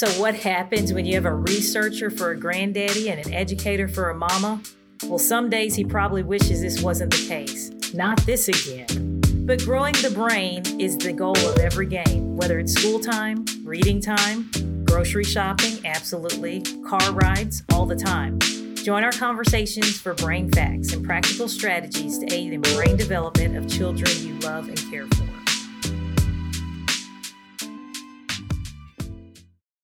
So, what happens when you have a researcher for a granddaddy and an educator for a mama? Well, some days he probably wishes this wasn't the case. Not this again. But growing the brain is the goal of every game, whether it's school time, reading time, grocery shopping, absolutely, car rides, all the time. Join our conversations for brain facts and practical strategies to aid in brain development of children you love and care for.